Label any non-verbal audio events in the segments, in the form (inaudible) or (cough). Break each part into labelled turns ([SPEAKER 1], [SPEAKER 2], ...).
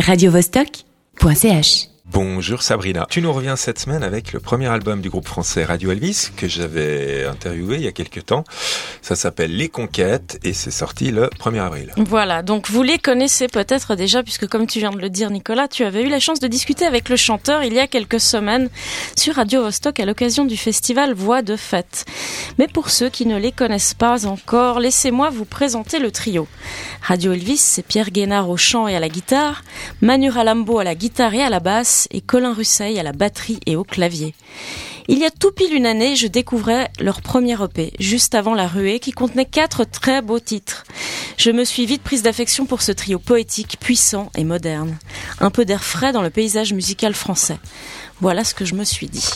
[SPEAKER 1] radiovostok.ch
[SPEAKER 2] Bonjour Sabrina. Tu nous reviens cette semaine avec le premier album du groupe français Radio Elvis que j'avais interviewé il y a quelques temps. Ça s'appelle Les Conquêtes et c'est sorti le 1er avril.
[SPEAKER 3] Voilà, donc vous les connaissez peut-être déjà puisque comme tu viens de le dire Nicolas, tu avais eu la chance de discuter avec le chanteur il y a quelques semaines sur Radio Vostok à l'occasion du festival Voix de Fête. Mais pour ceux qui ne les connaissent pas encore, laissez-moi vous présenter le trio. Radio Elvis, c'est Pierre Guénard au chant et à la guitare, Manu Ralambo à la guitare et à la basse et Colin Russeil à la batterie et au clavier. Il y a tout pile une année, je découvrais leur premier EP, juste avant La Ruée, qui contenait quatre très beaux titres. Je me suis vite prise d'affection pour ce trio poétique, puissant et moderne. Un peu d'air frais dans le paysage musical français. Voilà ce que je me suis dit.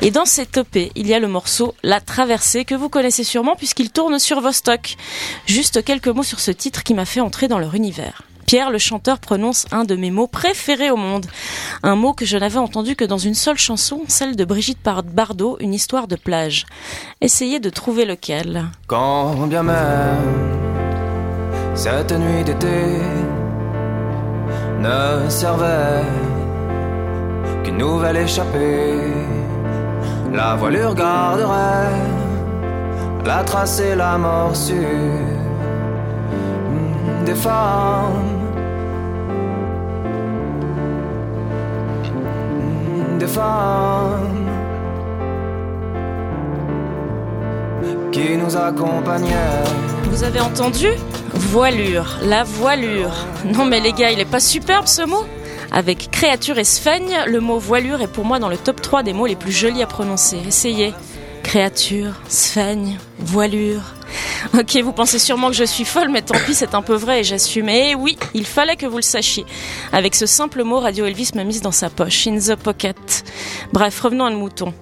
[SPEAKER 3] Et dans cet EP, il y a le morceau La Traversée que vous connaissez sûrement puisqu'il tourne sur Vostok. Juste quelques mots sur ce titre qui m'a fait entrer dans leur univers. Pierre, le chanteur, prononce un de mes mots préférés au monde. Un mot que je n'avais entendu que dans une seule chanson, celle de Brigitte Bardot, Une histoire de plage. Essayez de trouver lequel.
[SPEAKER 4] Quand bien même cette nuit d'été ne servait qu'une nouvelle échappée, la voilure garderait la trace et la morsure des femmes
[SPEAKER 3] Vous avez entendu? Voilure, la voilure. Non mais les gars, il est pas superbe ce mot? Avec créature et sphègne, le mot voilure est pour moi dans le top 3 des mots les plus jolis à prononcer. Essayez. Créature, sphègne, voilure. Ok, vous pensez sûrement que je suis folle, mais tant pis, c'est un peu vrai et j'assume. Et oui, il fallait que vous le sachiez. Avec ce simple mot, Radio Elvis m'a mise dans sa poche, in the pocket. Bref, revenons à nos moutons.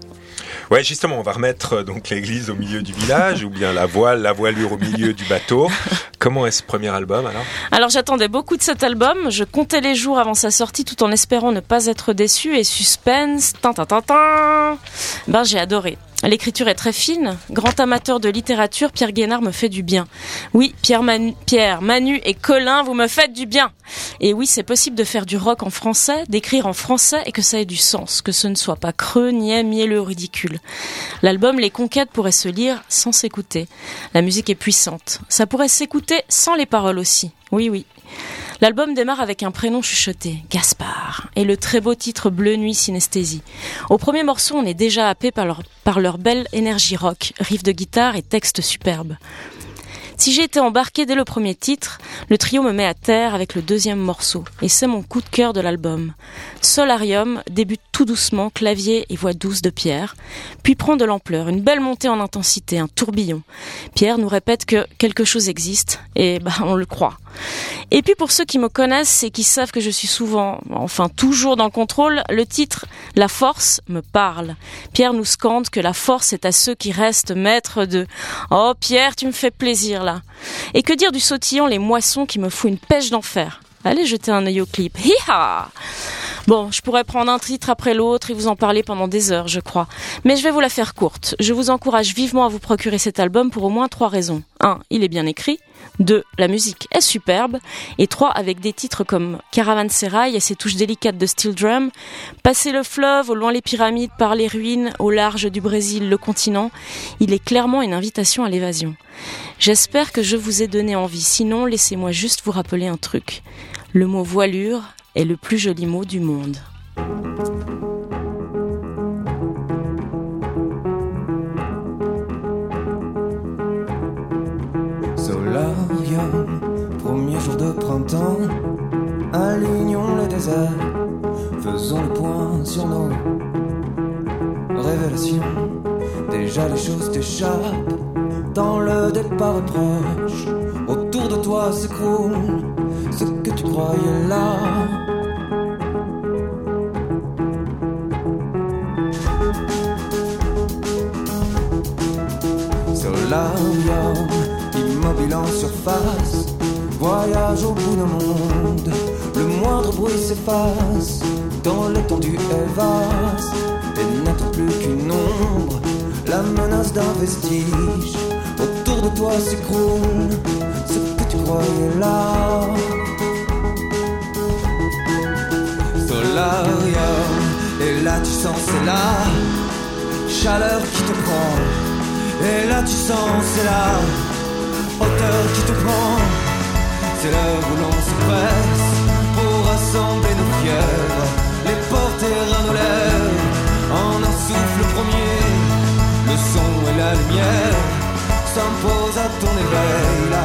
[SPEAKER 2] Ouais, justement, on va remettre euh, donc l'église au milieu du village, (laughs) ou bien la voile, la voilure au milieu du bateau. Comment est ce premier album alors?
[SPEAKER 3] Alors j'attendais beaucoup de cet album. Je comptais les jours avant sa sortie, tout en espérant ne pas être déçu. Et suspense, tin, tin, tin, tin. Ben j'ai adoré. L'écriture est très fine. Grand amateur de littérature, Pierre Guénard me fait du bien. Oui, Pierre Manu, Pierre, Manu et Colin, vous me faites du bien. Et oui, c'est possible de faire du rock en français, d'écrire en français et que ça ait du sens, que ce ne soit pas creux, niais, ou ridicule. L'album Les Conquêtes pourrait se lire sans s'écouter. La musique est puissante. Ça pourrait s'écouter sans les paroles aussi. Oui, oui. L'album démarre avec un prénom chuchoté, Gaspard, et le très beau titre Bleu Nuit Synesthésie. Au premier morceau, on est déjà happé par leur, belle énergie rock, riff de guitare et texte superbe. Si j'ai été embarqué dès le premier titre, le trio me met à terre avec le deuxième morceau, et c'est mon coup de cœur de l'album. Solarium débute tout doucement, clavier et voix douce de Pierre, puis prend de l'ampleur, une belle montée en intensité, un tourbillon. Pierre nous répète que quelque chose existe, et bah on le croit. Et puis pour ceux qui me connaissent et qui savent que je suis souvent, enfin toujours dans le contrôle, le titre La force me parle. Pierre nous scande que la force est à ceux qui restent maîtres de Oh Pierre, tu me fais plaisir là. Et que dire du sautillon Les Moissons qui me fout une pêche d'enfer. Allez jeter un œil au clip. Hi-ha Bon, je pourrais prendre un titre après l'autre et vous en parler pendant des heures, je crois. Mais je vais vous la faire courte. Je vous encourage vivement à vous procurer cet album pour au moins trois raisons. 1. Il est bien écrit. 2. La musique est superbe. Et 3. Avec des titres comme Caravansérail et ses touches délicates de steel drum, Passer le fleuve, au loin les pyramides, par les ruines, au large du Brésil, le continent, il est clairement une invitation à l'évasion. J'espère que je vous ai donné envie. Sinon, laissez-moi juste vous rappeler un truc. Le mot voilure est le plus joli mot du monde.
[SPEAKER 4] Faisons le point sur nos révélations. Déjà les choses t'échappent, dans le départ proche, autour de toi s'écroule ce que tu croyais là. Solarium, immobile en surface, voyage au bout d'un monde, le moindre bruit s'efface dans l'étendue est vaste et n'attend plus qu'une ombre. La menace d'un vestige autour de toi s'écroule, ce que tu croyais là. Solarium, et là tu sens, c'est là. Chaleur qui te prend, et là tu sens, c'est là. Hauteur qui te prend. C'est l'heure où l'on se presse pour rassembler nos fièvres, les porter à nos lèvres en un souffle premier. Le son et la lumière s'imposent à ton éveil là.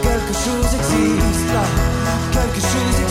[SPEAKER 4] Quelque chose existe là, quelque chose existe.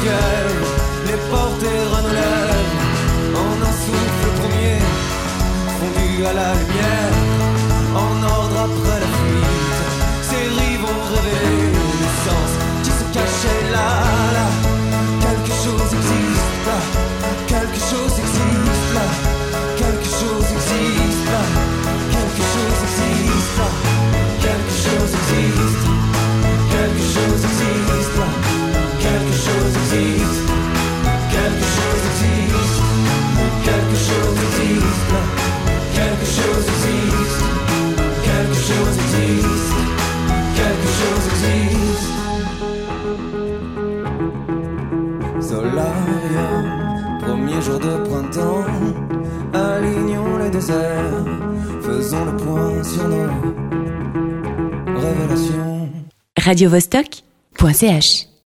[SPEAKER 4] Fièvres, les porter à nos lèvres en un souffle premier, fondu à la lumière, Solarium, premier jour de printemps, alignons les déserts, faisons le point sur nos révélations.
[SPEAKER 1] radiovostok.ch